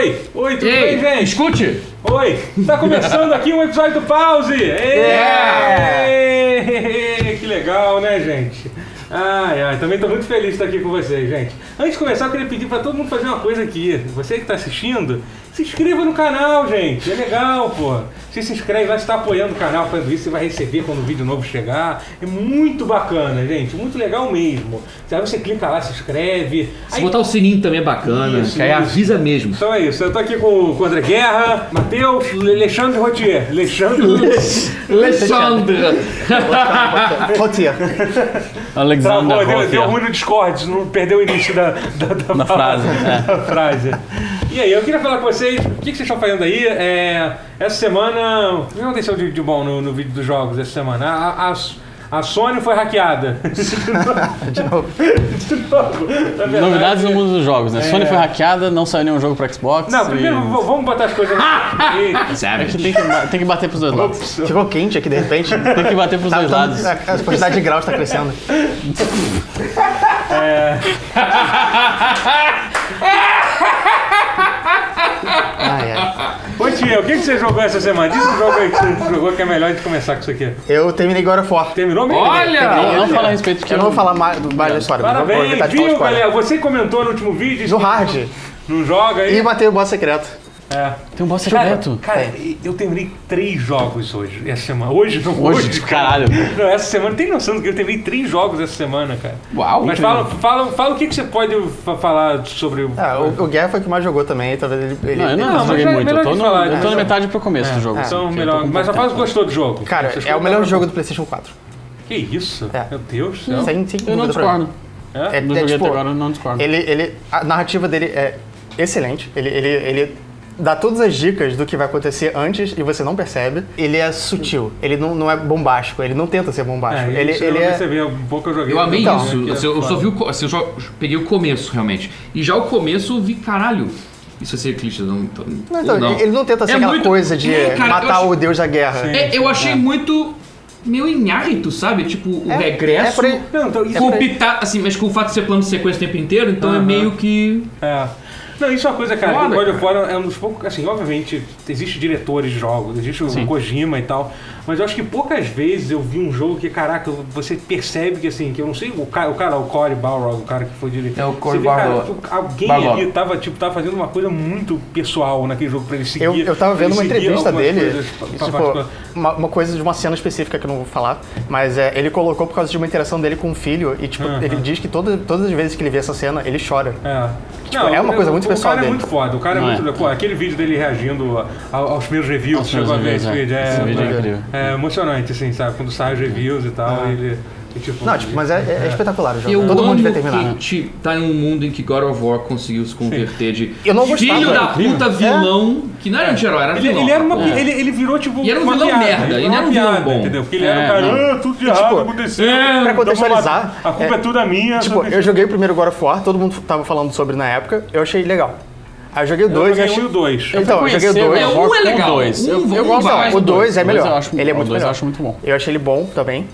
Oi, oi, tudo Ei, bem, gente? escute! Oi, tá começando aqui um episódio do Pause! Ê! Que legal, né, gente? Ai, ai, também tô muito feliz de estar aqui com vocês, gente. Antes de começar, eu queria pedir pra todo mundo fazer uma coisa aqui. Você que tá assistindo, se inscreva no canal, gente. É legal, pô. Você se inscreve lá, está apoiando o canal, fazendo isso, você vai receber quando o vídeo novo chegar. É muito bacana, gente. Muito legal mesmo. Aí você clica lá, se inscreve. Se Aí- botar o sininho também é bacana, Isso, que aí avisa mesmo. Então é isso, eu tô aqui com, com o André Guerra, Matheus, Le- Alexandre Rotier. Alexandre Alexandra! Rotier. Alexander Travou, deu, deu ruim no Discord, não perdeu o início da, da, da Da fala- frase, é. da frase. E aí, eu queria falar com vocês, o que, que vocês estão fazendo aí? É, essa semana, o que aconteceu de, de bom no, no vídeo dos jogos essa semana? A, a, a Sony foi hackeada. De novo. De novo. Verdade, Novidades no mundo dos jogos, né? Sony foi hackeada, não saiu nenhum jogo pra Xbox. Não, primeiro e- vamos botar as coisas na... É que tem que, tem que bater pros dois lados. Ficou quente aqui de repente. Tem que bater pros Tá- dois tá- lados. a, a quantidade de graus tá crescendo. Ai, ai. Ô Tia, o que, que você jogou essa semana? Diz um jogo aí que você jogou que é melhor de começar com isso aqui. Eu terminei God of War. Terminou mesmo? Olha! Não, não fala a respeito Eu não vou falar mais, mais da história, Parabéns, falar viu, galera? Você comentou no último vídeo. No hard. Não joga aí. E matei o boss secreto. É. Tem um boss Cara, secreto. cara, eu terminei três jogos hoje, essa semana. Hoje não Hoje, caralho. Não, essa semana tem noção do que eu terminei três jogos essa semana, cara. Uau! Mas fala, fala, fala o que, que você pode fa- falar sobre o. Ah, o, o Guerra foi o que mais jogou também, talvez ele. ele- Não, eu não, Não, joguei é muito. Eu tô, no, falar, eu né? tô na metade pro começo do jogo. Porque eu melhor. Mas a tempo. gostou do jogo. Cara, é o melhor jogo do PlayStation 4. Que isso? É. Meu Deus do céu. Sem, sem Eu não discordo. É? É, Não é, joguei tipo, até agora, eu não discordo. Ele, ele, a narrativa dele é excelente. Ele, ele, ele dá todas as dicas do que vai acontecer antes e você não percebe. Ele é sutil. Ele não, não é bombástico. Ele não tenta ser bombástico. É, ele, isso ele eu é. percebi, um pouco eu joguei. Eu amei Então, isso. que é Assim, eu só vi o, assim, eu só peguei o começo, realmente. E já o começo eu vi, caralho. Isso vai ser clichê, não. então- Não, então, não. Ele não tenta ser É aquela muito- coisa de É, cara, eu matar acho- o deus da guerra. É, eu achei muito. meio inhárito, sabe? Tipo, o É, regresso. é por aí. Não, então, isso com por o aí. pita- assim, mas com o fato de ser plano de sequência o tempo inteiro, então é Aham. meio que. É. Não, isso é uma coisa, cara, Foda, o God of War é um dos poucos, assim, obviamente, existe diretores de jogos, existe o Sim. Kojima e tal, mas eu acho que poucas vezes eu vi um jogo que, caraca, você percebe que, assim, que eu não sei, o cara, o, cara, o Corey Balrog, o cara que foi diretor, É o Barlog. que alguém Barlog. ali tava, tipo, tava fazendo uma coisa muito pessoal naquele jogo pra ele seguir. Eu, eu tava vendo uma entrevista dele, coisas pra tipo, particular. uma, uma coisa de uma cena específica que eu não vou falar, mas é, ele colocou por causa de uma interação dele com o filho, e tipo, Aham. ele diz que toda, todas as vezes que ele vê essa cena, ele chora. É. Tipo, é uma coisa muito o, pessoal O cara dele. é muito foda. O cara é Não muito. é. Pô, aquele vídeo dele reagindo aos primeiros reviews, Aos chegou a ver esse reviews, vídeo. é. É, Esse vídeo é é, incrível. é emocionante, assim, sabe? Quando sai os reviews e tal, Ah. ele. e, tipo, Não, tipo, mas é, é espetacular o jogo. Eu Todo amo mundo devia terminar. que ti- tá em um mundo em que God of War conseguiu se converter de Eu não gostava, filho da era puta vilão, que não era anti-herói, era Ele, vilão. ele era uma, É. ele, ele virou tipo. E era um uma vilão piada, merda, ele não era um vilão piada, bom. Entendeu? Porque ele É, era um cara, ah, tudo de errado Tipo, aconteceu. é, pra contextualizar. A culpa é, é- tudo minha. Tipo, eu joguei o primeiro God of War, todo mundo tava falando sobre na época, eu achei legal. Aí eu joguei o eu 2 e joguei achei... um e o dois. Eu- Então, eu joguei o conhecer dois. É, God um of War é com legal. dois. Um- Eu, eu gosto O do 2 é O melhor. eu acho, ele é o muito melhor. eu acho muito bom. Eu achei ele bom também.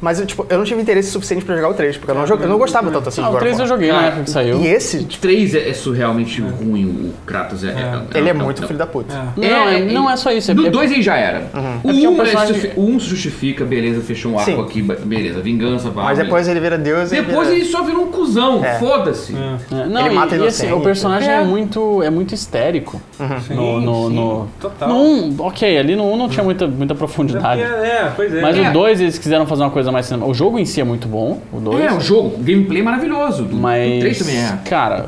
Mas eu, tipo, eu não tive interesse suficiente pra jogar o 3, porque eu não, joguei- eu não gostava tanto assim Ah, de o God 3 of eu joguei na Cara, época que saiu. E esse, O 3 é, é surrealmente ruim, o Kratos é. é- ele é não, muito não. filho da puta. Não, é- não é só isso, é- No é- 2 aí já era. O É porque é um 1 personagem- um justifica, beleza, fechou um arco Sim. aqui, beleza, vingança, vai. Mas depois ele vira Deus e Depois vira... ele só virou um cuzão, É. foda-se. É, Não, Ele mata e assim, o personagem É. é, muito, é muito histérico. Sim, no, no, sim, no, total. no 1, ok, ali no 1 não tinha muita, muita profundidade. É, é, pois é. Mas É. o 2 eles quiseram fazer uma coisa mais cinema. O jogo em si é muito bom, o 2. É, o jogo, o gameplay é maravilhoso. Do, Mas. o 3 também é. Cara,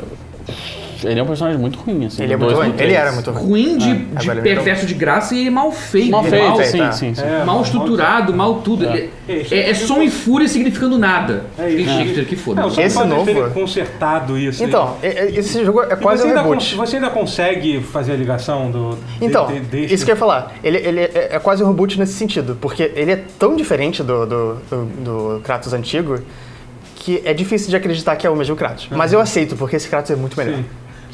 ele é um personagem muito ruim, assim. Ele é muito dois ruim. Ele era muito ruim. Ruim de, de agora ele perverso de graça e mal feito. Mal Mal, feito, mal sim, feito, sim, sim. É. mal estruturado, mal tudo. É. É, É, é som e fúria significando nada. É isso. Tem Shakespeare que Não, foda. só Esse novo- ter consertado isso. aí. Então, e- esse jogo é E quase você, um reboot. você ainda consegue fazer a ligação do. de- Então, de- deste- isso que eu ia falar. Ele, ele é, é quase um reboot nesse sentido, porque ele é tão diferente do, do, do, do Kratos antigo que é difícil de acreditar que é o mesmo Kratos. Mas eu aceito, porque esse Kratos é muito melhor. Sim.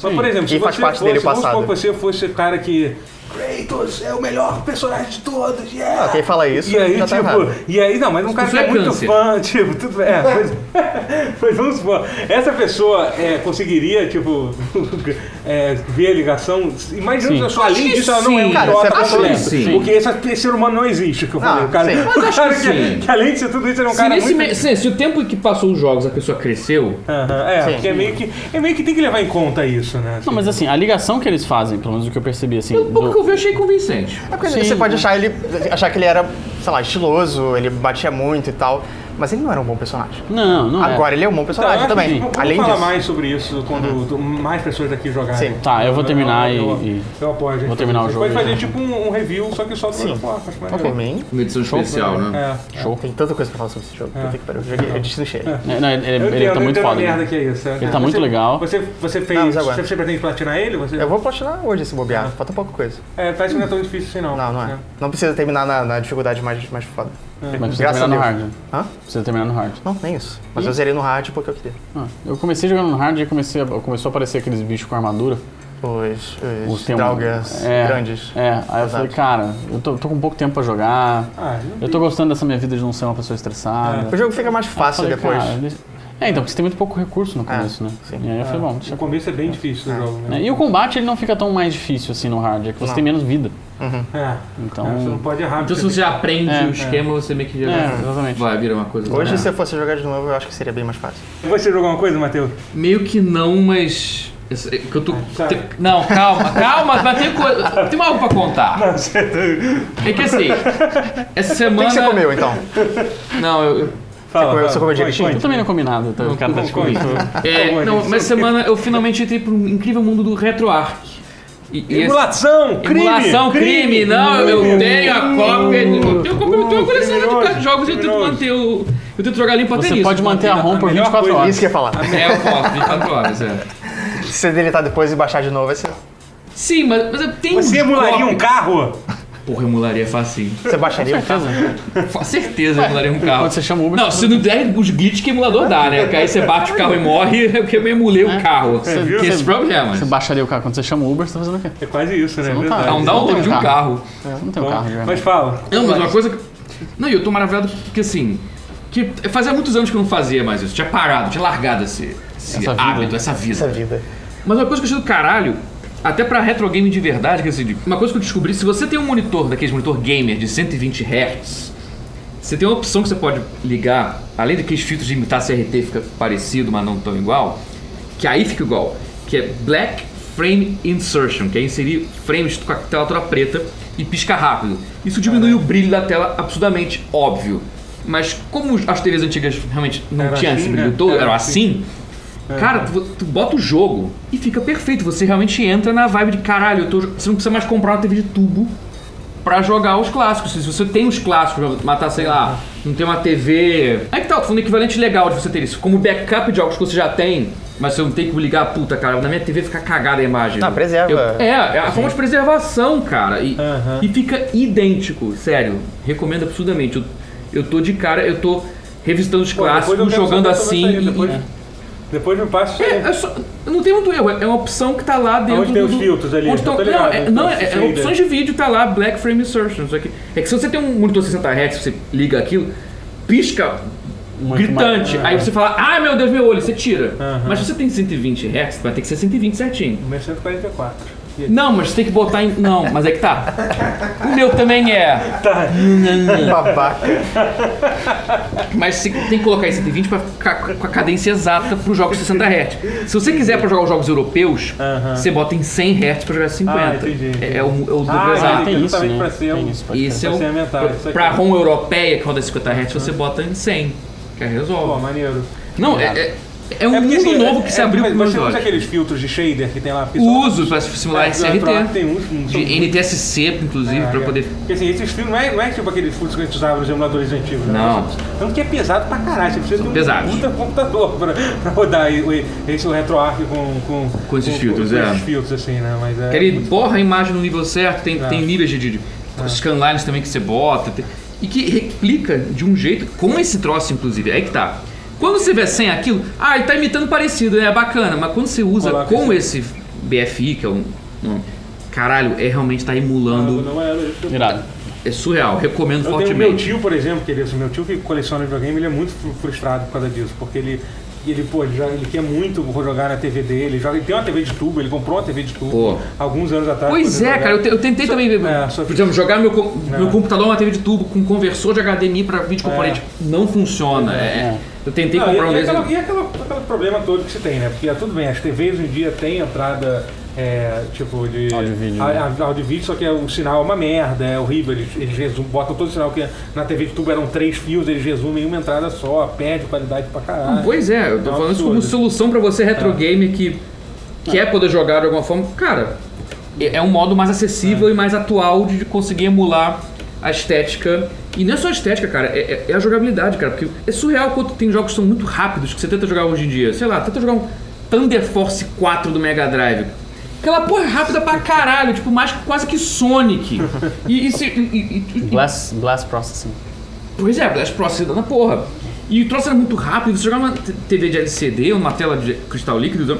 Mas, por exemplo, se E faz você parte fosse, dele vamos passado. supor que você fosse o cara que, Kratos é o melhor personagem de todos, yeah! Ah, quem fala isso E aí, já tá tipo, errado. e aí, não, mas um cara que pessoa é é muito fã, tipo, tudo é, pois, pois vamos supor, essa pessoa é, conseguiria, tipo, é, ver a ligação, imagina Sim. só, além que disso, ela não é um sim. Cara, idiota que completo, sim. porque esse, esse ser humano não existe, que eu falei, Ah, o cara, sim. o cara que que, sim. que além de ser tudo isso, é um cara muito... me- se, se o tempo que passou os jogos a pessoa cresceu, Aham, é, Sim. porque é meio, que, é meio que tem que levar em conta isso, né? Não, mas assim, a ligação que eles fazem, pelo menos o que eu percebi, assim. pouco do- que eu vi eu achei convincente. É porque Sim, você pode achar ele achar que ele era, sei lá, estiloso, ele batia muito e tal, mas ele não era um bom personagem. Não, não é. Agora ele é um bom eu personagem que também. Vamos Além falar disso. mais sobre isso quando tu- mais pessoas aqui jogarem. Sim. Tá, eu vou terminar e- eu, e- eu apoio. a gente vou terminar o jogo Pode fazer tipo um, um review, só que só do Sim. Of War, acho por mim, Uma edição especial, né? É. Show. tem tanta coisa pra falar sobre esse jogo. Puta que pariu. Eu joguei, eu destrinchei. É, não, ele, Eu ele entendo, tá eu muito foda. merda né? que é isso. é. Ele tá muito legal. Você, você fez. Você, pretende platinar ele? Eu vou platinar hoje esse bobear, falta pouca coisa. É, parece que não é tão difícil assim, não. Não, não é. Não precisa terminar na, dificuldade mais, mais foda. Mas precisa Graças terminar no hard. Né? Hã? Precisa terminar no hard. Não, nem isso. Mas eu zerei no hard porque eu queria. Ah, eu comecei jogando no hard e comecei a- começou a aparecer aqueles bichos com armadura. Os, os, Os tem Draugas é, grandes. É, aí eu Exato. falei, cara, eu tô, tô com pouco tempo pra jogar. Ah, Eu tô gostando dessa minha vida de não ser uma pessoa estressada. O jogo fica mais eu fácil falei, depois. cara, deixa- É, então, porque você tem muito pouco recurso no começo, né? sim. E aí eu falei, bom, deixa O começo é bem difícil do jogo, né? É, E o combate ele não fica tão mais difícil assim no hard, é que você Não. tem menos vida. É. Então. É, você não pode errar. Então se você aprende É, o esquema, você meio que já É, exatamente. vai virar uma coisa. Hoje, É. se eu fosse jogar de novo, eu acho que seria bem mais fácil. Você jogou uma coisa, Matheus? Meio que não, mas. que eu tô. te- não, calma, calma, mas tem, coisa, tem algo pra contar. É que assim, essa O que, semana. você comeu, então? Não, eu. eu Fala, comeu- fala. você comeu Conte, direitinho? Eu também não comi nada, tá? o cara tá te comendo. é, é não, mas semana eu finalmente entrei pro incrível mundo do RetroArch. E, e Emulação, crime! Emulação, crime, não, eu crime. tenho a cópia, eu tenho, eu tenho uma coleção de jogos e eu tento manter o. Eu tento jogar limpo até Você pode manter a ROM por melhor 24 coisa- horas. Isso que eu ia falar. É, eu posso, 24 horas, é. Se você deletar depois e baixar de novo, vai ser. Sim, mas, mas eu tenho Você emularia um carro? Porra, emularia facinho. Você baixaria um carro? Com certeza eu emularia um carro. Quando você chama o Uber, Não, se não der os glitches que emulador dá, né? Porque aí você bate o carro e morre, é porque eu emulei o carro. Você viu? Que esses problemas. Você baixaria o carro quando você chama o Uber, você tá fazendo o quê? É quase isso, né? não tá. Verdade. É um Não download de um carro. carro. É, não tem um carro de verdade. Mas fala. Não, mas uma coisa que. Não, e eu tô maravilhado porque assim. Que fazia muitos anos que eu não fazia mais isso. Tinha parado, tinha largado esse, esse Essa vida. hábito, essa vida. Essa vida. Mas uma coisa que eu achei do caralho, até pra retro game de verdade, que assim, uma coisa que eu descobri, se você tem um monitor daqueles monitor gamer de 120 Hz, você tem uma opção que você pode ligar, além daqueles filtros de imitar CRT fica parecido, mas não tão igual, que aí fica igual, que é Black Frame Insertion, que é inserir frames com a tela toda preta e pisca rápido. Isso diminui o brilho da tela absurdamente óbvio. Mas como as TVs antigas realmente não Era tinham assim, esse brilho né? todo, Era eram assim. assim, Cara, tu, tu bota o jogo e fica perfeito. Você realmente entra na vibe de caralho. eu tô- você não precisa mais comprar uma TV de tubo pra jogar os clássicos. Se você tem os clássicos, pra matar, sei lá, não tem uma TV. Aí que tá, falando equivalente legal de você ter isso. Como backup de jogos que você já tem, mas você não tem que ligar, puta, cara, na minha TV fica cagada a imagem. Não, preserva. Eu- é, é a forma de preservação, cara. E, Aham. e fica idêntico, sério. Recomendo absurdamente. Eu, eu tô de cara, eu tô revisitando os Pô, clássicos, jogando sobre assim. e- Depois, e- depois me passa aí. é, é só, não tem muito erro, é uma opção que tá lá dentro Onde tem os filtros ali, onde tão- não, ligado, é, eu não, é, é opções de vídeo tá lá, Black Frame Insertion. Só que, é que se você tem um monitor 60 Hz, você liga aquilo, pisca Muito gritante. mais- Aí você fala, ai meu Deus, meu olho, você tira. Aham. Mas se você tem 120 Hz, vai ter que ser 120 certinho. O meu é 144. Aí? Não, mas você tem que botar em. Não, mas é que tá. O meu também é. Tá. Babaca. Mas você tem que colocar em 120 pra ficar com a cadência exata para os jogos 60 Hz. Se você quiser para jogar os jogos europeus, Aham. você bota em 100 Hz para jogar 50. Ah, entendi, entendi. É, é o, é o dobro Ah, exato. tem isso, né? pra ser Tem um- isso, pode Isso crer. é Pra ser o. isso aqui. Pra ROM europeia, que roda 50 Hz, você bota em 100. Que aí Pô, resolve. maneiro. Não, é, é, é um É porque, mundo assim, novo é- que se é- abriu mas para os Você usa aqueles filtros de shader que tem lá? Uso para simular É, esse o Retroarch RT. Tem uns, um, De NTSC, inclusive, É, para é. poder. Porque assim, esses filmes não é, não é tipo aqueles filtros que a gente usava nos emuladores antigos, né? Não. Tanto que é pesado pra caralho, você precisa de um puta computador pra, pra rodar esse RetroArch com, com, Com esses filtros, com é. esses filtros, assim, né? Mas é. Que ele borra a imagem no nível certo, tem, É. tem níveis de, de, scanlines também que você bota. e que replica de um jeito, com esse troço, inclusive, aí que tá. Quando você vê sem aquilo, ah, ele tá imitando parecido, é bacana, mas quando você usa Coloca com esse- BFI, que é um. um- caralho, é realmente tá Não, emulando. não é, eu- Irado. É surreal, recomendo Eu tenho meu fortemente. tio, por exemplo, que ele, meu tio que coleciona videogame, ele é muito fru- frustrado por causa disso, porque ele, ele, pô, ele, joga- ele quer muito jogar na TV dele, ele, joga, ele tem uma TV de tubo, ele comprou uma TV de tubo Pô. alguns anos atrás. Pois é, jogar. cara, eu, te- eu tentei Só- também, é, só por exemplo, jogar meu, com- É. meu computador numa TV de tubo com conversor de HDMI pra vídeo componente. Não funciona. é- é. Eu tentei Não, comprar e, um e, aquela, e aquela, aquele problema todo que se tem, né? Porque tudo bem, as TVs hoje em dia têm entrada, é, tipo, de. Áudio e vídeo, a- né? só que é, o sinal é uma merda, é horrível. Eles, eles resum, botam todo o sinal que na TV de tubo eram três fios, eles resumem em uma entrada só, perde qualidade pra caralho. Pois é, eu tô É falando isso como solução pra você retro gamer que quer poder jogar de alguma forma. Cara, é é um modo mais acessível e mais atual de conseguir emular a estética. E não é só a estética, cara, é, é- é a jogabilidade, cara. Porque é surreal quanto tem jogos que são muito rápidos que você tenta jogar hoje em dia. Sei lá, tenta jogar um Thunder Force 4 do Mega Drive. Aquela porra é rápida pra caralho, tipo, mais quase que Sonic. E, e, se- e- e- e- Glass, glass Processing. Pois é, Blast Process na porra. E o troço era muito rápido, você jogar numa t- TV de LCD ou numa tela de cristal líquido,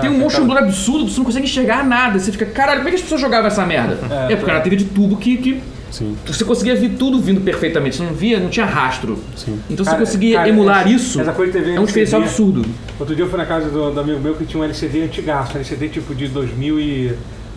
tem um motion blur absurdo, você não consegue enxergar nada. Você fica, caralho, como é que as pessoas jogavam essa merda? É, porque era uma TV de tubo que, que Sim. você conseguia ver tudo vindo perfeitamente, você não via, não tinha rastro. Sim. Então Cara, você conseguia cara, emular essa- isso, essa coisa de TV é um diferencial LCD. absurdo. Outro dia eu fui na casa do, do amigo meu que tinha um LCD antigaço, um LCD tipo de 2000 e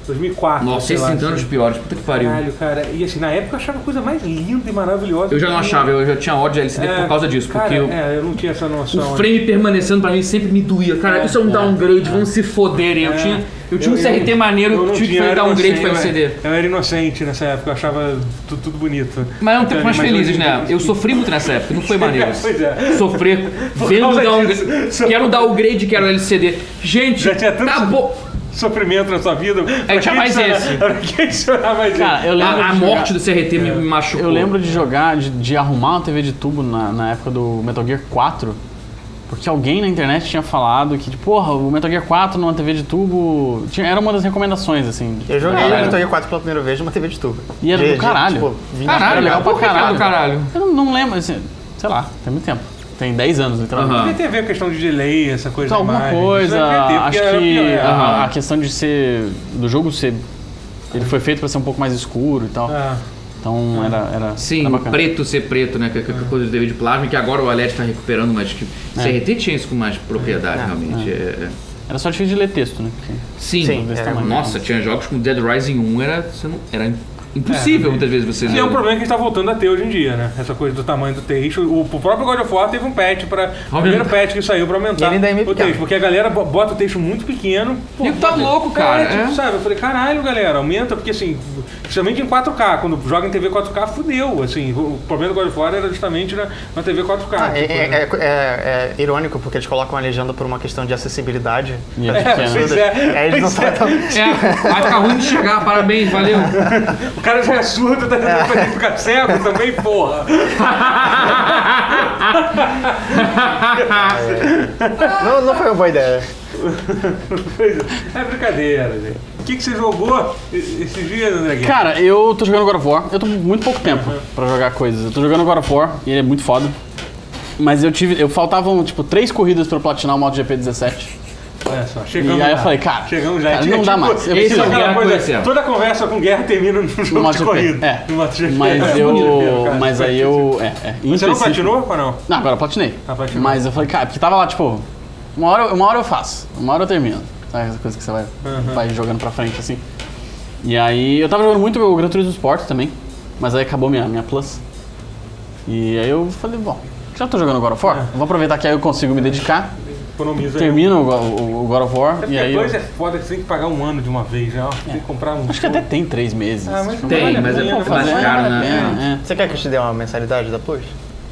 2004. Nossa, sei lá, 60 anos assim. piores, puta que pariu. Caralho, cara. E assim, na época eu achava a coisa mais linda e maravilhosa. Eu já não achava, eu já tinha ódio de LCD É, por causa disso, cara, porque eu- É, eu não tinha essa noção. o frame permanecendo pra mim sempre me doía. Cara, isso é um downgrade, vamos se foderem. Eu É. tinha, eu tinha um Eu- CRT maneiro, eu eu não tive que era downgrade inocente, pra LCD. Eu, eu era inocente nessa época, eu achava tudo, tudo bonito. Mas eram tempos mais Mas felizes, hoje em né? Eu sofri muito nessa época, não foi maneiro. Pois é. Sofrer vendo downgrade. disso. Quero downgrade, quero LCD. Gente, Já tinha tanto- tá bom. Sofrimento na sua vida. Pra tinha mais adicionar- esse. Pra que adicionar mais Cara, esse? eu lembro A, a morte do CRT me me machucou. Eu lembro de jogar, de, de arrumar uma TV de tubo na, na época do Metal Gear 4. Porque alguém na internet tinha falado que, tipo, porra, o Metal Gear 4 numa TV de tubo. Tinha, era uma das recomendações, assim. Eu joguei Caralho. Metal Gear 4 pela primeira vez numa TV de tubo. E era De- do de, caralho. tipo, 20 Caralho, legal pra caralho. do caralho. Eu não, não lembro, assim, sei lá, tem muito tempo. Tem 10 anos, literalmente. Aham. Devia ter a ver a questão de delay, essa coisa Então, alguma imagem. coisa, porque acho que é. a, questão de ser. do jogo ser. Ele foi feito pra ser um pouco mais escuro e tal. Ah, Então era, era. Sim, era preto ser preto, né? Que é aquela coisa de DVD de plasma, que agora o OLED tá recuperando, mas que CRT tinha isso com mais propriedade, realmente. É, é. Era só difícil de ler texto, né? Porque- Sim, nossa, tinha jogos com Dead Rising 1, era, você não- era impossível muitas vezes você E é um problema que a gente tá voltando a ter hoje em dia, né? Essa coisa do tamanho do texto. O, o próprio God of War teve um patch para O primeiro patch que saiu pra aumentar E ele ainda é o texto. Porque a galera bo- bota o texto muito pequeno. pô, Nego tá bota- louco, cara, É, tipo, é. sabe? Eu falei, caralho, galera, aumenta, porque assim, principalmente em 4K, quando joga em TV 4K, fudeu. Assim, o problema do God of War era justamente na, na TV 4K. Ah, é, tipo, é- né? é- é- é irônico porque eles colocam a legenda por uma questão de acessibilidade. E é É, pois é. Aí eles não é. tratam. É, vai ficar ruim de chegar, parabéns, valeu. O cara já é surdo, tá tentando fazer ele ficar cego também, porra. Não, não foi uma boa ideia. É brincadeira, gente. O que, que você jogou esses dias, André? Cara, eu tô jogando God of War. Eu tô com muito pouco tempo pra jogar coisas. Eu tô jogando God of War e ele é muito foda. Mas eu tive. Eu faltavam, tipo, três corridas pra eu platinar o MotoGP 17. Olha só, chegamos E aí eu falei, cara, chegamos já. cara, não dá tipo, mais. Eu preciso- é aquela coisa, conhecendo. toda conversa com guerra termina num jogo de MotoGP, corrida. é. No MotoGP. Mas É, eu. cara. Mas aí eu. É, é. Em Você não platinou ou não? Não, agora eu platinei. Ah, platinou. Mas eu falei, cara, porque tava lá, tipo, uma hora, uma hora eu faço, uma hora eu termino. Sabe essa coisa que você vai, Uhum. vai jogando pra frente assim. E aí eu tava jogando muito o Gran Turismo Sport também, mas aí acabou minha, minha Plus. E aí eu falei, bom, já tô jogando God of War, É. vou aproveitar que aí eu consigo me dedicar, Economiza aí. termino o, o- o God of War É porque e aí. depois Eu, é foda que você tem que pagar um ano de uma vez, né? Tem que comprar um. acho que até tem três meses. Ah, mas não Tem, vale mas é mais caro, né? É, Você quer que eu te dê uma mensalidade da Plus?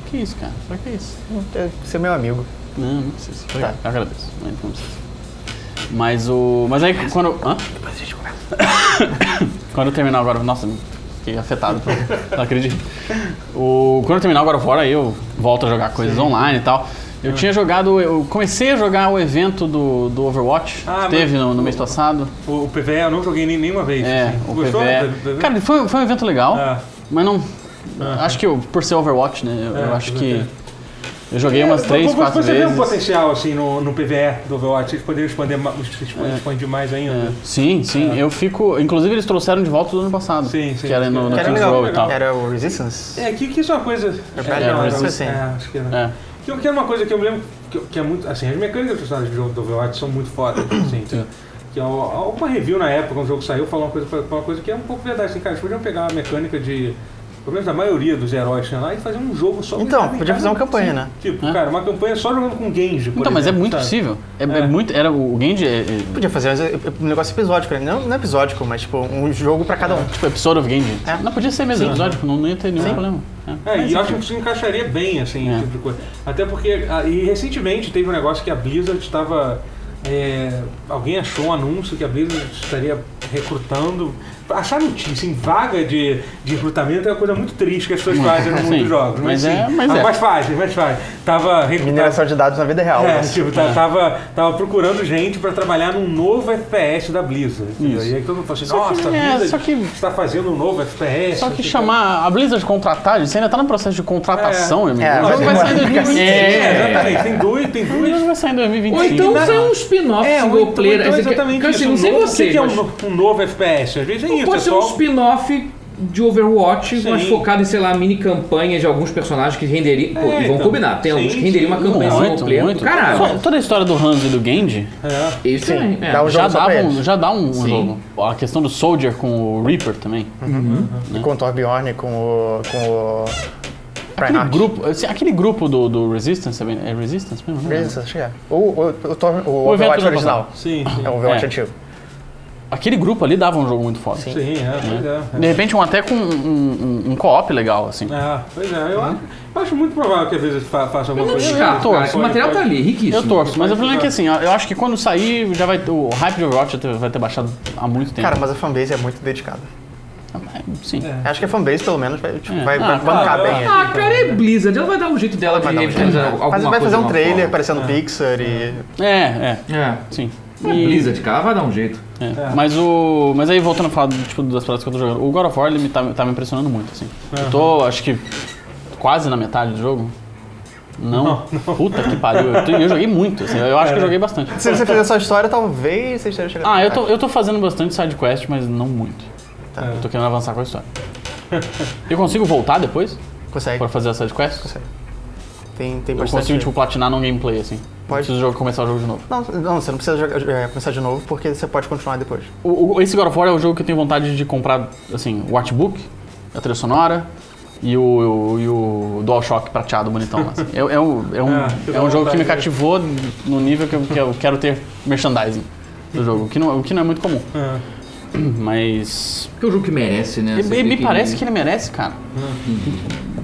Que isso, cara? Pra que isso? É, Você é meu amigo. Não, não precisa. Tá. Eu agradeço. Mas não precisa. Mas o. Mas aí quando. Hã? Depois a gente conversa. Quando eu terminar agora. Nossa, fiquei afetado por. Não acredito. O, quando eu terminar agora fora, aí eu volto a jogar coisas online e tal. Eu tinha jogado. Eu comecei a jogar o evento do, do Overwatch, Ah, que teve no, no mês passado. O, o PVE eu não joguei nem nenhuma vez. É, assim. o Gostou? PVE. do PVE? Cara, foi, foi um evento legal, Ah. mas não. Acho que eu, por ser Overwatch, né? Eu, É, eu acho que. Eu joguei umas É, três, você- quatro Você vê um vezes. potencial assim no, no PVE do Overwatch, eles poderiam expandir, expandir, expandir mais ainda. É. Sim, sim. Eu fico. Inclusive, eles trouxeram de volta do ano passado. Sim, sim. Que era no, no era Kings legal. Row e tal. Era o Resistance. É, que, que isso é uma coisa. É, É, não, é, era- sim. é, acho que era. É. Que, que era uma coisa que eu me lembro que, que é muito. Assim, as mecânicas dos personagens do jogo do Overwatch são muito fodas. Assim, Sim. que al- alguma review na época, quando o jogo saiu, falou uma coisa, falou uma coisa que é um pouco verdade. Assim, cara, eles podiam pegar a mecânica de. Pelo menos a maioria dos heróis que tinha lá e fazer um jogo só com Então, podia fazer uma campanha, né? Tipo, É. cara, uma campanha só jogando com Genji. por Então, mas é exemplo, muito sabe? possível. É, é É. muito. Era o Genji. É, é, Podia fazer um negócio episódico, né? Não, não episódico, mas tipo, um jogo pra cada um. tipo, episode of Genji. É. Não podia ser mesmo Sim. episódio, não, não ia ter nenhum Sim. problema. É. É, e eu enfim. acho que isso encaixaria bem, assim, É. esse tipo de coisa. Até porque, e recentemente teve um negócio que a Blizzard estava. é, alguém achou um anúncio que a Blizzard estaria recrutando. Achar notícia em vaga de, de recrutamento é uma coisa muito triste que as pessoas fazem no mundo Sim, dos jogos. mas sim. é- mas Ah, é. mas fazem, mas fazem. Tava recrutando. Mineração de dados na vida real. É, né? tipo, tá- tava, tava procurando gente pra trabalhar num novo FPS da Blizzard. entendeu? Isso. E aí todo mundo falou assim, Só que- nossa, a é, Blizzard só que- está fazendo um novo FPS. Só que chamar a Blizzard contratar, você ainda tá no processo de contratação, meu amigo. É, o vai jogo vai sair em demorar. 2025. É, exatamente. Tem dois, tem jogo vai sair em Ou 2025. então na- sai um spin-off É, single ou então, player. então você exatamente assim, isso. não sei o que é mas um, um novo FPS? Às vezes é isso, pode é ser só... um spin-off de Overwatch, Sim. mas focado em, sei lá, mini campanhas de alguns personagens que renderiam. Pô, É, e vamos então. combinar, tem alguns Sim, que renderiam uma campanha Muito, player. muito. Caralho. Só- Toda a história do Hans e do Genji É. Isso Sim, também. é. dá um já dá, pra um, já dá um Sim. jogo. A questão do Soldier com o Reaper também. E com o Torbjorn, com o. com o. Aquele grupo, assim, aquele grupo do, do Resistance, é é Resistance mesmo? Lembro. Resistance, acho que é. O, o, o, o O Overwatch original. Sim, sim. É o Overwatch É. antigo. Aquele grupo ali dava um jogo muito foda. Sim. Sim, é, pois é. De repente, um até com um, um, um co-op legal, assim. É, pois é, eu, acho, eu acho muito provável que às vezes fa faça alguma Eu coisa. descarto, tô, cara, que o pode- material tá ali, riquíssimo. Eu torço, mas o problema é que assim, eu acho que quando sair, já vai ter, o hype de Overwatch já ter- vai ter baixado há muito tempo. Cara, mas a fanbase é muito dedicada. Sim. É. Acho que a fanbase, pelo menos, vai, tipo, É. vai, Ah, bancar claro. bem. Ah, cara, é Blizzard. Ela vai dar um jeito dela de Vai dar um Mas vai fazer um trailer forma. parecendo Pixar e. É, é, É. sim. É Blizzard, cara, vai dar um jeito. É. Mas o. Mas aí voltando a falar tipo, das paradas que eu tô jogando, o God of War ele me tá, tá me impressionando muito, assim. Eu tô, acho que, quase na metade do jogo. Não. Puta que pariu. Eu, eu joguei muito, assim, eu acho que eu joguei bastante. Se você fizer essa história, talvez você esteja chegando. Ah, eu tô, eu tô fazendo bastante side quest, mas não muito. Tá. Eu tô querendo avançar com a história. Eu consigo voltar depois Consegue. pra fazer a side quest? Consegue. Tem, tem Eu bastante. consigo, tipo, platinar num gameplay, assim. Pode. Preciso jogo- começar o jogo de novo. Não, não, você não precisa jogar- é, começar de novo, porque você pode continuar depois. O, o- esse God of War é o jogo que eu tenho vontade de comprar, assim, o artbook, a trilha sonora e o, o- e o DualShock prateado bonitão. Assim. É, é um, é, um, Ah, é um jogo que me cativou no nível que eu, que eu quero ter merchandising do jogo, o que não, o que não é muito comum. É. Mas. Porque é um jogo que merece, né? e- me parece que ele merece, cara.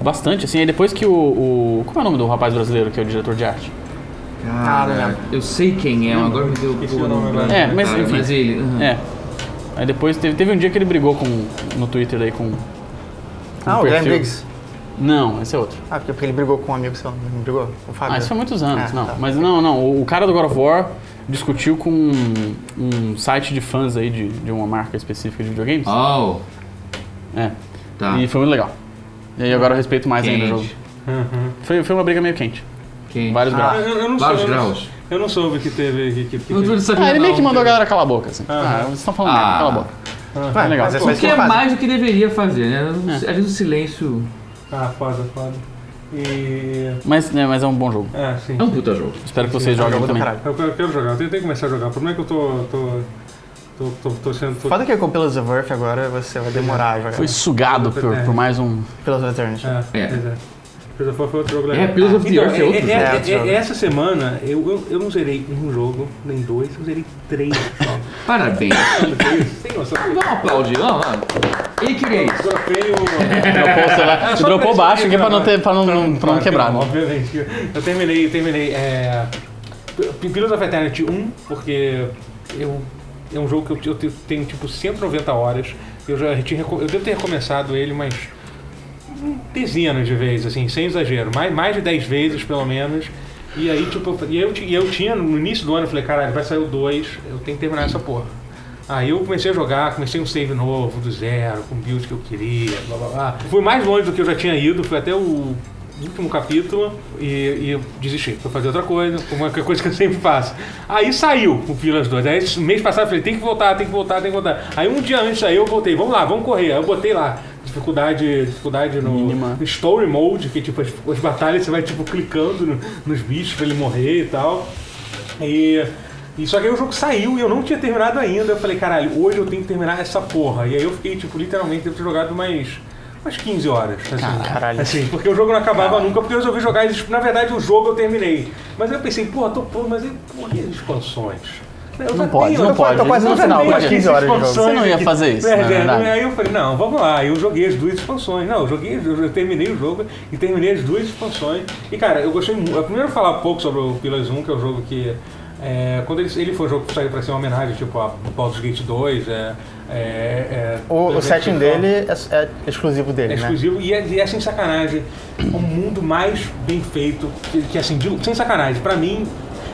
Bastante, assim. Aí depois que o, o. Como é o nome do rapaz brasileiro que é o diretor de arte? Ah, Cara, eu sei quem é, agora me deu o nome no- agora. É, mas cara, enfim. Mas ele. É. Aí depois teve, teve um dia que ele brigou com, no Twitter aí com. com Ah, o perfil. Graham Briggs. Não, esse é outro. Ah, porque, porque ele brigou com um amigo seu, não brigou? O Fábio. Ah, isso foi muitos anos, Ah, não. tá. Mas não, não. O, o cara do God of War discutiu com um, um site de fãs aí de, de uma marca específica de videogames. Oh, É. tá. E foi muito legal. E aí agora eu respeito mais ainda o jogo. Quente. Uhum. Foi, foi uma briga meio quente. Quente. Vários Ah, graus. Eu, eu não Vários soube, graus. Eu não soube que teve. Que, que, que Ah, ele meio que mandou a galera calar a boca, assim. Aham. Ah, vocês estão falando Ah. merda, cala a boca. Ué, legal. Mas é O isso que que é mais do que deveria fazer, né? Às vezes o silêncio Ah, foda, foda. E. Mas, né, mas é um bom jogo. É, sim. é um puta jogo. Espero que vocês É joguem também. Eu quero, eu quero jogar, eu tentei começar a jogar. O problema é que eu tô. tô, tô, tô, tô sendo. Tô, Foda que com Pillars of Earth agora você vai demorar a jogar. Foi sugado por, por mais um. Pillars of Eternity. É, É. é. Pillars of Earth foi outro jogo legal. É, Pillars of the Então, Earth é outro é, jogo. é, É, é. Essa semana eu, eu, eu não zerei um jogo, nem dois, eu zerei três jogos. Parabéns. Tem noção? Vamos aplaudir, vamos lá. Ele queria isso. Dropei o. Dropou. É, pra baixo aqui pra não, ter, pra não, não- pra não Claro que quebrar. não, né? Obviamente. Eu terminei, terminei. É, Pillars of Eternity 1, porque eu, é um jogo que eu, eu tenho, tipo 190 horas. Eu já tinha, eu devo ter recomeçado ele, mas dezenas de vezes, assim, sem exagero. Mais, mais de 10 vezes, pelo menos. E aí, tipo, eu- e eu, e eu tinha, no início do ano, eu falei, caralho, vai sair o 2, eu tenho que terminar essa porra. Aí eu comecei a jogar, comecei um save novo, do zero, com build que eu queria, blá blá blá. Fui mais longe do que eu já tinha ido, fui até o último capítulo e, e desisti. Fui fazer outra coisa, uma coisa que eu sempre faço. Aí saiu o Pillars 2. Aí mês passado eu falei, tem que voltar, tem que voltar, tem que voltar. Aí um dia antes aí eu voltei, vamos lá, vamos correr. Aí eu botei lá. Dificuldade, dificuldade no, Mínima. Story Mode, que tipo, as, as batalhas você vai tipo clicando no- nos bichos pra ele morrer e tal. E, e só que aí o jogo saiu e eu não tinha terminado ainda. Eu falei, caralho, hoje eu tenho que terminar essa porra. E aí eu fiquei, tipo, literalmente, devo ter jogado mais. umas 15 horas. Assim, Caralho. Assim, porque o jogo não acabava nunca, porque eu resolvi jogar. Na verdade, o jogo eu terminei. Mas eu pensei, porra, tô pronto, mas e, porra, e as expansões? Eu Não pode, tenho- não pode. Tô quase no final, as 15 horas de jogo. expansões Você não ia fazer isso, É, na é, verdade. Aí eu falei, não, vamos lá. Eu joguei as duas expansões. Não, eu joguei, eu eu terminei o jogo e terminei as duas expansões. E cara, eu gostei muito. Primeiro falar um pouco sobre o Pillars 1, que é o jogo que. é, quando ele, ele foi um jogo que saiu pra ser uma homenagem, tipo a Baldur's Gate 2, é. é, é O, o setting dele é, é exclusivo É dele, né? exclusivo e é, e é sem sacanagem. O mundo mais bem feito, que, que, assim, de- sem sacanagem, pra mim,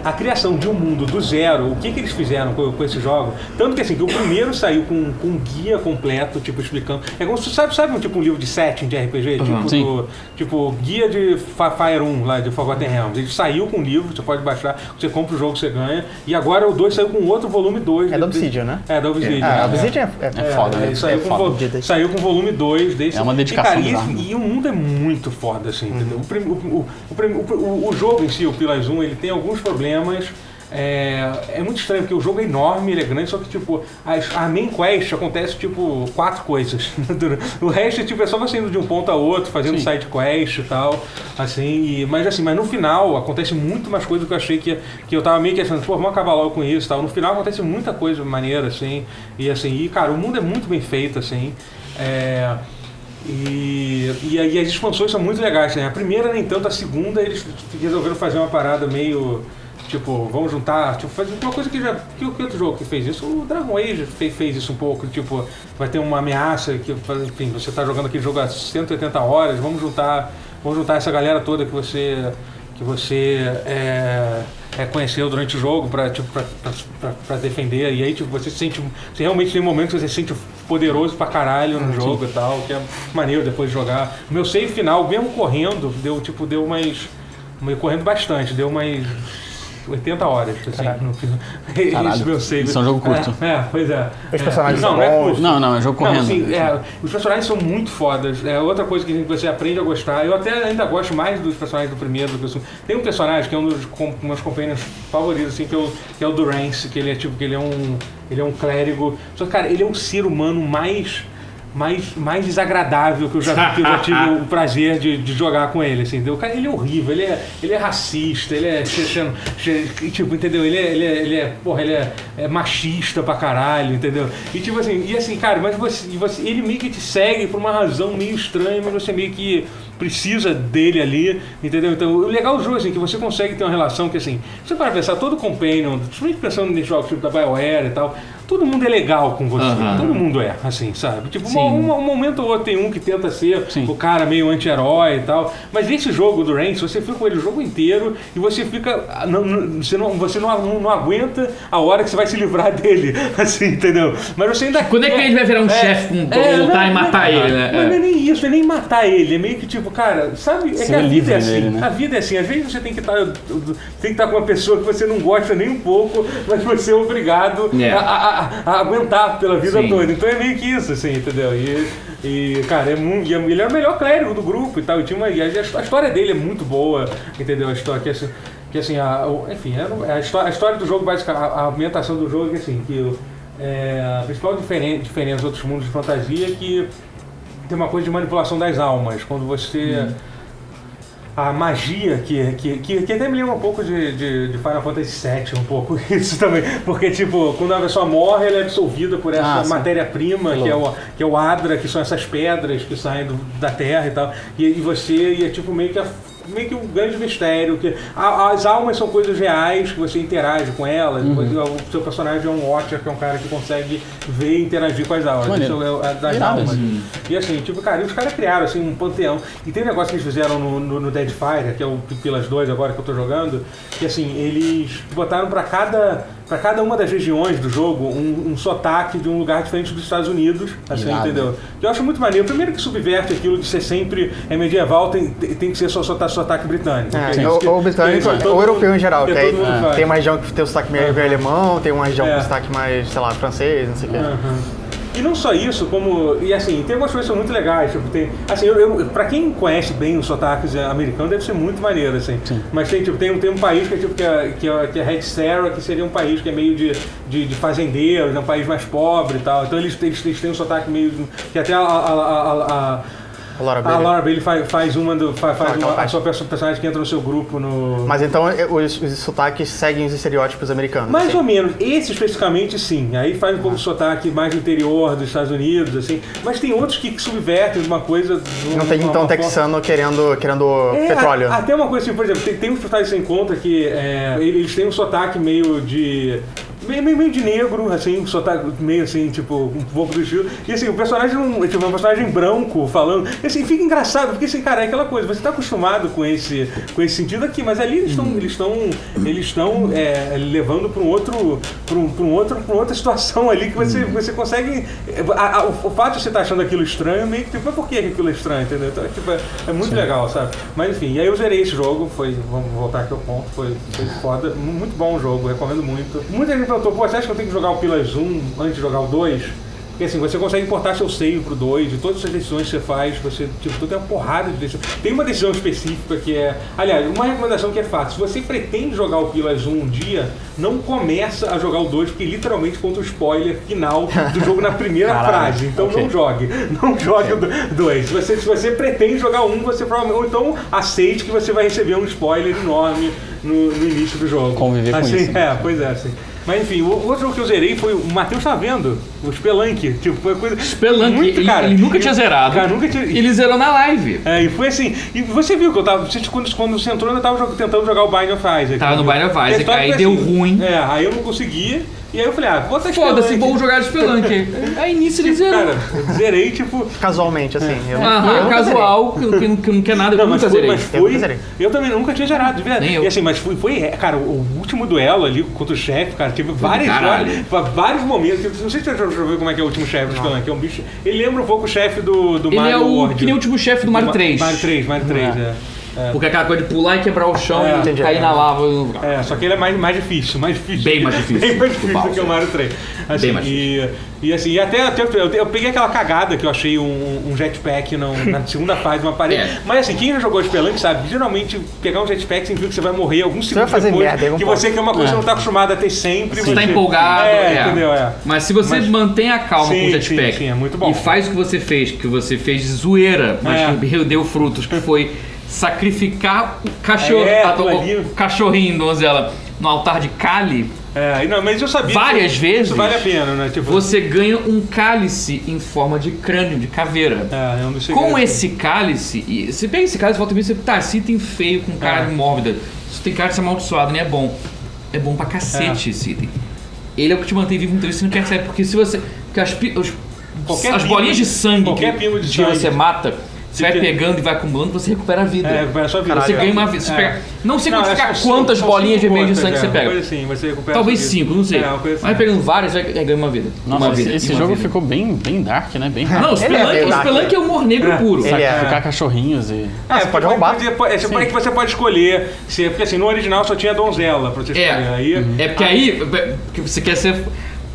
a criação de um mundo do zero, o que, que eles fizeram com, com esse jogo, tanto que assim, que o primeiro saiu com, com um guia completo, tipo, explicando. É como se sabe, sabe um tipo um livro de setting de RPG? Uhum. Tipo, Sim. do- tipo, guia de Fire 1 lá de Forgotten Realms. Ele saiu com um livro, você pode baixar, você compra o jogo, você ganha. E agora o 2 saiu com outro volume 2. É da Obsidian, né? É, da Obsidian. Ah, é. a Obsidian é, é, É foda, né? Ele saiu, É com foda. vo- saiu com volume 2 desse. É uma dedicação E, cara, e, e o mundo é muito foda, assim, entendeu? O, prim- o, o, o, prim- o- o- o jogo em si, o Pillars 1, ele tem alguns problemas. É, é muito estranho, porque o jogo é enorme, ele é grande, só que, tipo, as- a main quest acontece, tipo, quatro coisas. o resto, tipo, é só você indo de um ponto a outro, fazendo Sim. side quest e tal, assim, e- mas assim, mas no final acontece muito mais coisa do que eu achei que, que eu tava meio que achando, pô, vamos acabar logo com isso e tal. No final acontece muita coisa maneira, assim, e assim, e cara, o mundo é muito bem feito, assim, é... E, e, aí as expansões são muito legais, né? A primeira nem tanto, a segunda eles resolveram fazer uma parada meio. Tipo, vamos juntar, tipo, fazer uma coisa que já. Que, que outro jogo que fez isso? O Dragon Age fez, fez isso um pouco, tipo, vai ter uma ameaça que, enfim, você tá jogando aquele jogo há 180 horas, vamos juntar, vamos juntar essa galera toda que você. que você é, é, conheceu durante o jogo pra, tipo, pra, pra, pra- defender. E aí, tipo, você se sente. Você realmente tem momentos que você se sente poderoso pra caralho no jogo e tal, que é maneiro depois de jogar. Meu save final, mesmo correndo, deu tipo, deu meio correndo bastante, deu umas 80 horas, assim, no. Caralho, Esse meu save. isso é um jogo curto. É, é, pois é. Os É. personagens não, são não é curto. Não, não, é jogo correndo. Não, sim, é, os personagens são muito fodas. É outra coisa que você aprende a gostar. Eu até ainda gosto mais dos personagens do primeiro do que o segundo. Tem um personagem que é um dos com, meus companheiros favoritos, assim, que é o, que é o Durance, que ele é tipo, que ele é um. Ele é um clérigo. Só que, cara, ele é um ser humano mais. Mais, mais desagradável que eu já, que eu já tive o prazer de, de jogar com ele, assim, entendeu? O cara, ele é horrível, ele é, ele é racista, ele é, tipo, entendeu? Ele é, ele é, ele é porra, ele é, é machista pra caralho, entendeu? E tipo assim, e assim, cara, mas você, você, ele meio que te segue por uma razão meio estranha, mas você meio que precisa dele ali, entendeu? Então, o legal do jogo, assim, que você consegue ter uma relação que, assim, você para pensar, todo companion, principalmente pensando nesses jogos tipo da BioWare e tal, todo mundo é legal com você, Aham. todo mundo é, assim, sabe? Tipo, Sim. um, um momento ou outro tem um que tenta ser Sim. o cara meio anti-herói e tal, mas esse jogo do Rance, você fica com ele o jogo inteiro e você fica, ah, não, não- você, não, você não, não, aguenta a hora que você vai se livrar dele, assim, entendeu? Mas você ainda Quando é que ele vai virar um chefe com- pra voltar e matar não, ele, né? Não, É. não é nem isso, é nem matar ele, é meio que tipo, cara, sabe? É que a vida é assim, dele, né? a vida é assim, às vezes você tem que estar tem que estar com uma pessoa que você não gosta nem um pouco, mas você é obrigado É. a, a- a- a aguentar pela vida Sim. toda. Então é meio que isso, assim, entendeu? E, e, cara, é muito, e ele é o melhor clérigo do grupo e tal. E tinha uma, e a, a história dele é muito boa, entendeu? A história que assim, que, assim a, enfim, é, a, história, a história do jogo, basicamente, a, a ambientação do jogo é que assim, que o- é, a principal diferen, diferença dos outros mundos de fantasia é que tem uma coisa de manipulação das almas. Quando você. A magia que, que, que, que até me lembra um pouco de, de, de Final Fantasy VII, um pouco isso também. Porque, tipo, quando a pessoa morre, ela é absorvida por essa Ah, matéria-prima, que, é o, que é o Adra, que são essas pedras que saem do- da terra e tal. E, e você, e é tipo meio que a meio que um grande mistério que as almas são coisas reais que você interage com elas Uhum. o seu personagem é um Watcher que é um cara que consegue ver e interagir com as almas Maneiro. Isso é a- das Irado almas e assim, tipo, cara, e os caras criaram assim um panteão. E tem um negócio que eles fizeram no, no, no Deadfire, que é o Pilas 2 agora que eu tô jogando, que assim, eles botaram pra cada pra cada uma das regiões do jogo um, um sotaque de um lugar diferente dos Estados Unidos, assim, Irado. entendeu? Eu acho muito maneiro. Primeiro que subverte aquilo de ser sempre é medieval, tem, tem que ser só sotaque, sotaque britânico. É, ou, que- ou britânico, que- todo ou europeu mundo- em geral. que Que aí faz. tem uma região que tem o sotaque meio, alemão, tem uma região É. com sotaque mais, sei lá, francês, não sei o quê. Aham. E não só isso, como. E assim, tem algumas coisas que são muito legais. Tipo, tem. Assim, eu, eu, pra quem conhece bem os sotaques eh, americanos, deve ser muito maneiro, assim. Mas tem, tipo, tem, um- tem um país que é tipo que é, que é, que é Red Sarah, que seria um país que é meio de, de, de fazendeiros, é um país mais pobre e tal. Então eles, eles, eles têm um sotaque meio. que até a. a, a, a, a A Laura a Bailey. Laura Bailey faz, faz uma do. Faz, faz Ah, uma, a parte. sua perso- personagem que entra no seu grupo no. Mas então eh, os, os sotaques seguem os estereótipos americanos. Mais assim. ou menos, esse especificamente sim. Aí faz um pouco de sotaque mais interior dos Estados Unidos, assim. Mas tem outros que subvertem uma coisa. Não tem então uma texano querendo, querendo É, petróleo. a- Até uma coisa assim, por exemplo, tem, tem uns sotaques que você encontra que é, eles têm um sotaque meio de. Meio, meio, meio de negro, assim, um sotaque meio assim, tipo, um pouco do estilo. E assim, o personagem não. Tipo, é um personagem branco falando. E, assim, fica engraçado, porque assim, cara, é aquela coisa, você tá acostumado com esse, com esse sentido aqui, mas ali eles estão. Eles estão. Eles estão é, levando para um outro. para um, pra um outro, pra uma outra situação ali que você, você consegue. a- a- o, fato de você estar achando aquilo estranho, meio que tipo, mas por que aquilo é estranho, entendeu? Então, é, tipo, é, é muito legal, sabe? Mas enfim, e aí eu zerei esse jogo, foi. Vamos voltar aqui ao ponto, foi, foi foda. Muito bom o jogo, recomendo muito. Muita gente pô, você acha que eu tenho que jogar o Pillars 1 antes de jogar o 2? Porque assim, você consegue importar seu save pro 2 e todas as decisões que você faz, você, tipo, tem uma porrada de decisões. Tem uma decisão específica que é. Aliás, uma recomendação que é fácil. Se você pretende jogar o Pillars 1 um dia, não começa a jogar o 2, porque literalmente conta o spoiler final do jogo na primeira frase. Então ok. não jogue. Não jogue o 2. Se você, se você pretende jogar um, você provavelmente. Ou então aceite que você vai receber um spoiler enorme no, no início do jogo. Conviver com assim, isso. É, pois é, assim. Mas enfim, o outro jogo que eu zerei foi o Matheus tá vendo, o Spelunk. Tipo, foi coisa. Spelunk, muito, ele, cara. ele nunca tinha zerado. Cara, nunca tinha. Ele zerou na live. É, e foi assim. E você viu que eu tava. você- Quando, quando você entrou, eu tava tentando jogar o Bind of Isaac. Tava no Bind of E a Isaac, história aí foi deu ruim. É, aí eu não conseguia. E aí eu falei, ah, vou até Foda-se, vamos jogar de Spelunk. Aí nisso ele zerou. Cara, zerei, tipo. Casualmente, assim. Eu, eu Aham, nunca casual, que, que, que não quer nada, eu Não, mas nunca foi, zerei. mas Eu foi. zerei. Eu também nunca tinha zerado, de verdade. Nem eu. E assim, mas foi, foi, é, cara, o último duelo ali contra o chefe, cara, teve várias caralho. vários, vários momentos. Não sei se você já viu como é que é o último chefe do Spelunk, é um bicho. Ele lembra um pouco o chefe do, do Ele Mario é o World. que nem o último chefe do Mario Ma- 3. Mario 3, Mario 3, é. Porque é aquela coisa de pular e quebrar o chão É, e entendi. cair na lava. É, só que ele é mais, mais difícil, mais difícil. Bem mais difícil Bem mais que o difícil do que o Mario 3. Assim, Bem mais e, e assim, e até, até eu, eu peguei aquela cagada que eu achei um, um jetpack no- na segunda fase de uma parede. É. Mas assim, quem já jogou Spelunk sabe, geralmente pegar um jetpack significa que você vai morrer alguns vai segundos fazer depois. merda, aí um que você quer uma coisa que você não tá acostumado a ter sempre. Você tá você- empolgado, É, é. entendeu? É. Mas se você Mas- mantém a calma Sim, com o jetpack sim, sim, é muito bom. e faz o que você fez, que você fez de zoeira, mas É. que deu frutos, que foi sacrificar o, cachorro, É, a- aquilo o- cachorrinho donzela no altar de Kali, É, não, mas eu sabia. Várias que vezes Isso vale a pena, né? Tipo, você ganha um cálice em forma de crânio, de caveira. É, é Com esse cálice, e você pega esse cálice e volta e você tá, esse item feio com cara É. mórbida. Isso tem ser amaldiçoado, nem é bom. É bom pra cacete esse item. Ele é o que te mantém vivo então você não quer sair, porque se você. Porque as, os- as bolinhas de sangue que, de que sangue. você mata, você vai pegando e vai acumulando, você recupera a vida. É, recupera a sua vida. Você Caralho. ganha uma vida. Você É. pega, não sei quantificar quantas são bolinhas cinco vermelhas de sangue você é, pega. Assim, você recupera Talvez a sua vida. cinco, não sei. É, assim. Vai pegando várias, vai ganhando uma vida. Nossa, uma esse, vida. esse uma jogo vida. ficou bem, bem dark, né? Bem Não, o Ele é Spelunk, meio o. Spelunk é humor negro É. puro. Ele é. Sacrificar cachorrinhos e. Ah, você pode roubar. É, você, pode, você pode escolher, porque assim, no original só tinha donzela pra você escolher. É, Aí, é porque aí que você quer ser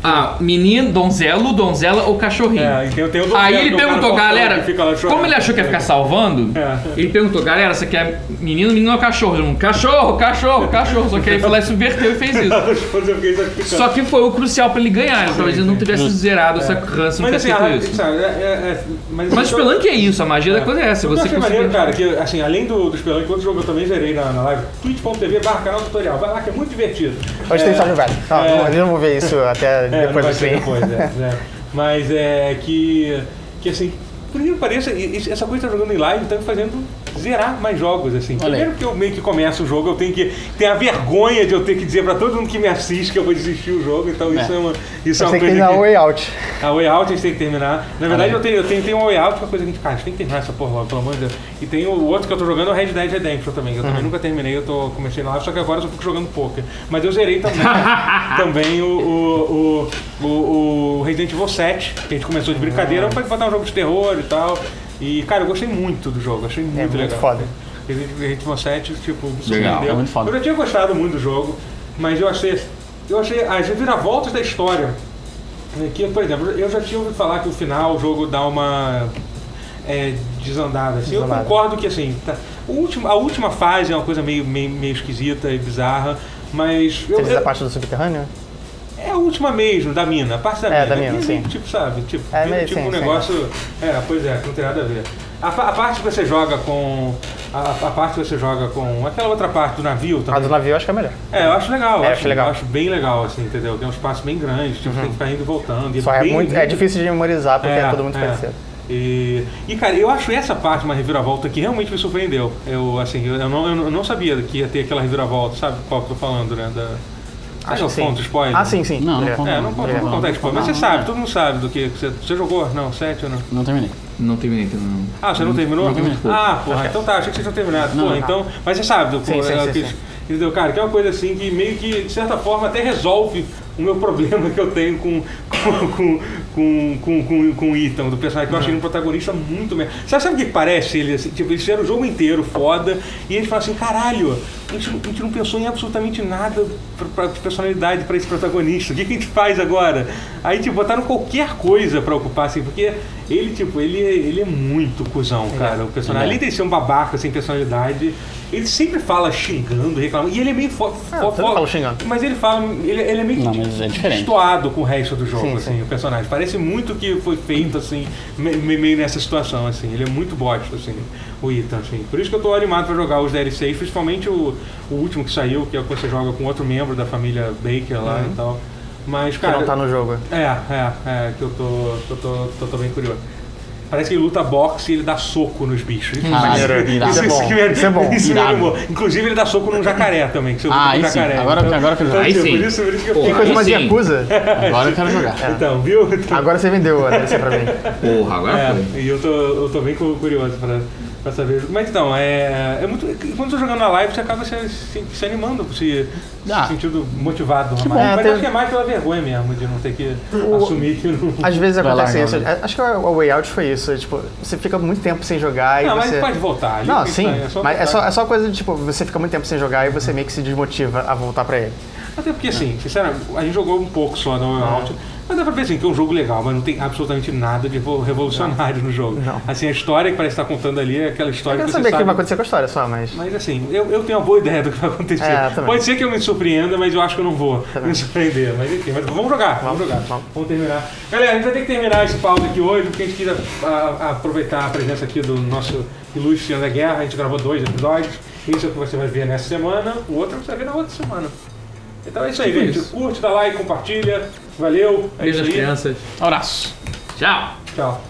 ah, menino, donzelo, donzela ou cachorrinho. É, e tem- tem o donzelo, aí é ele perguntou, galera, como ele achou que ia ficar salvando, É. ele perguntou, galera, você quer menino, menino ou cachorro? Um, cachorro, cachorro, cachorro. Só que aí ele foi lá e subverteu e fez isso. Só que foi o crucial pra ele ganhar. Talvez ele não tivesse zerado essa rança, não Mas tivesse assim, feito a, isso. sabe, é, é, é, mas, Mas o Spelunk é isso, a magia da coisa é essa. Você conseguir... maneiro, cara, que assim, além do, do Spelunk, outro jogo eu também zerei na, na live, twitch.tv barra canal tutorial. Vai lá que é muito divertido. Hoje tem só no velho. É. não, eu não vou ver isso até É, depois stream. depois, é, é. Mas é que, que assim, por que pareça, essa coisa tá jogando em live tá me fazendo zerar mais jogos, assim. Olha. Primeiro que eu meio que começo o jogo, eu tenho que ter a vergonha de eu ter que dizer pra todo mundo que me assiste que eu vou desistir o jogo, então isso É. é uma, isso é Você uma tem que coisa terminar o way out. a Way Out a gente tem que terminar. Na verdade, Ah, é. eu tenho, eu tenho, tenho um Way Out, que é uma coisa que a gente, cara, a gente tem que terminar essa porra logo, pelo amor de Deus. E tem o outro que eu tô jogando, é o Red Dead Redemption também. que Eu Uhum. também nunca terminei, eu tô, comecei na live, só que agora eu só fico jogando poker. Mas eu zerei também, também o, o, o, o, o Resident Evil 7, que a gente começou de brincadeira, foi botar um jogo de terror e tal. E, cara, eu gostei muito do jogo, achei muito, É muito legal. foda. Resident Evil 7, tipo, Legal, surpreendeu. é muito foda. Eu já tinha gostado muito do jogo, mas eu achei, eu achei as reviravoltas da história. né, Que, por exemplo, eu já tinha ouvido falar que o final o jogo dá uma é, desandada. Assim, eu Desandada. concordo que assim, tá, o último, a última fase é uma coisa meio, meio, meio esquisita e bizarra, mas eu, Você diz eu- a parte do subterrâneo? É a última mesmo, da mina, a parte da É, mina. da mina, E, sim. Tipo, sabe? Tipo, É, meio tipo sim, um sim. negócio. É, pois é, não tem nada a ver. A, a parte que você joga com. A, a parte que você joga com. Aquela outra parte do navio A também. do navio eu acho que é melhor. É, eu acho legal. É, eu acho legal. Eu acho bem legal, assim, entendeu? Tem um espaço bem grande, tipo, tem que ficar indo e voltando. e Só é, bem- muito, é difícil de memorizar porque é, tudo muito é. parecido. E, e, cara, eu acho essa parte uma reviravolta que realmente me surpreendeu. Eu, assim, eu eu não, eu não sabia que ia ter aquela reviravolta, sabe qual que eu tô falando, né? Da... Acho eu que sim. conto spoiler? Ah, sim, sim. Não, não É. conta. É, não, não, É. vou contar spoiler, mas você sabe, todo mundo sabe do que você, você jogou? Não, sete ou não? Não terminei. Não terminei, então não. Ah, você não terminou? não terminei. Ah, porra, então tá, achei que vocês tinham terminado. Não, Porra, não. então. Mas você sabe, do, Sim, sim, é, sim, que- sim. entendeu, cara? Que é uma coisa assim que meio que, de certa forma, até resolve o meu problema que eu tenho com, com, com, com, com, com, com o Ethan, do personagem que eu achei ele um protagonista muito melhor. Sabe, sabe o que parece ele? Assim, tipo, eles fizeram o jogo inteiro foda e eles falam assim: caralho, a gente, não- a gente não pensou em absolutamente nada pra, pra, de personalidade pra esse protagonista. O que, que a gente faz agora? Aí, tipo, botaram qualquer coisa pra ocupar, assim, porque ele, tipo, ele, é- ele é muito cuzão, cara. O personagem, Ele é. além de ser um babaca sem personalidade, ele sempre fala xingando, reclamando. E ele é meio fo Ah, fo- xingando. Mas ele fala, ele, ele é meio Não, mas é destoado com o resto do jogo, Sim, assim, sim. o personagem. Parece muito que foi feito, assim, me- me- meio nessa situação, assim. Ele é muito bosta, assim, o Ethan, assim. Por isso que eu tô animado pra jogar os DLCs, principalmente o, o último que saiu, que é o que você joga com outro membro da família Baker lá e tal. Mas, Que cara... não tá no jogo. É, é, é, que eu tô, tô, tô, tô, tô bem curioso. Parece que ele luta boxe e ele dá soco nos bichos. Isso, Caralho, irado. Isso é bom, que me- isso é bom. isso me Irado. animou. Inclusive ele dá soco num jacaré também, que você Ah, aí um sim. jacaré. Agora- agora que eu então, Aí tipo, sim. Por isso, por isso que eu Que fiquei... coisa mais sim. Yakuza. Agora eu quero jogar. Então, viu? Então, Agora você vendeu a DLC pra mim. Porra, agora é, foi. e eu tô, eu tô bem cu- curioso pra, pra saber. Mas então, é, é muito. Quando eu tô jogando na live, você acaba se, se, se animando, se, Ah. se sentindo motivado. bom. mais. É, Mas tem- acho que é mais pela vergonha mesmo, de não ter que O- assumir que não. Às vezes acontece isso. né? Acho que o Way Out foi isso. Tipo, você fica muito tempo sem jogar e Não, mas você... pode voltar. ali Não, que sim, tá- mas é só, é só coisa de, tipo, você fica muito tempo sem jogar e você meio que se desmotiva a voltar pra ele. Até porque, assim, sinceramente, a gente jogou um pouco só no Out, mas dá pra ver assim, que é um jogo legal, mas não tem absolutamente nada de revo- revolucionário no jogo. Não. Assim, a história que parece estar contando ali é aquela Eu história quero que você saber o que sabe... vai acontecer com a história só, mas... Mas assim, eu, eu tenho uma boa ideia do que vai acontecer. É. Pode ser que eu me surpreenda, mas eu acho que eu não vou Também. me surpreender. Mas enfim, mas vamos jogar, vamos, jogar. vamos. Vamos terminar. Galera, a gente vai ter que terminar esse pause aqui hoje, porque a gente quis a- a- aproveitar a presença aqui do nosso ilustre André Guerra. A gente gravou dois episódios. Esse é o que você vai ver nessa semana, o outro você vai ver na outra semana. Então é isso aí, gente. isso. Curte, dá like, compartilha. Valeu. É Beijo das aí. crianças. Abraço. Tchau. Tchau.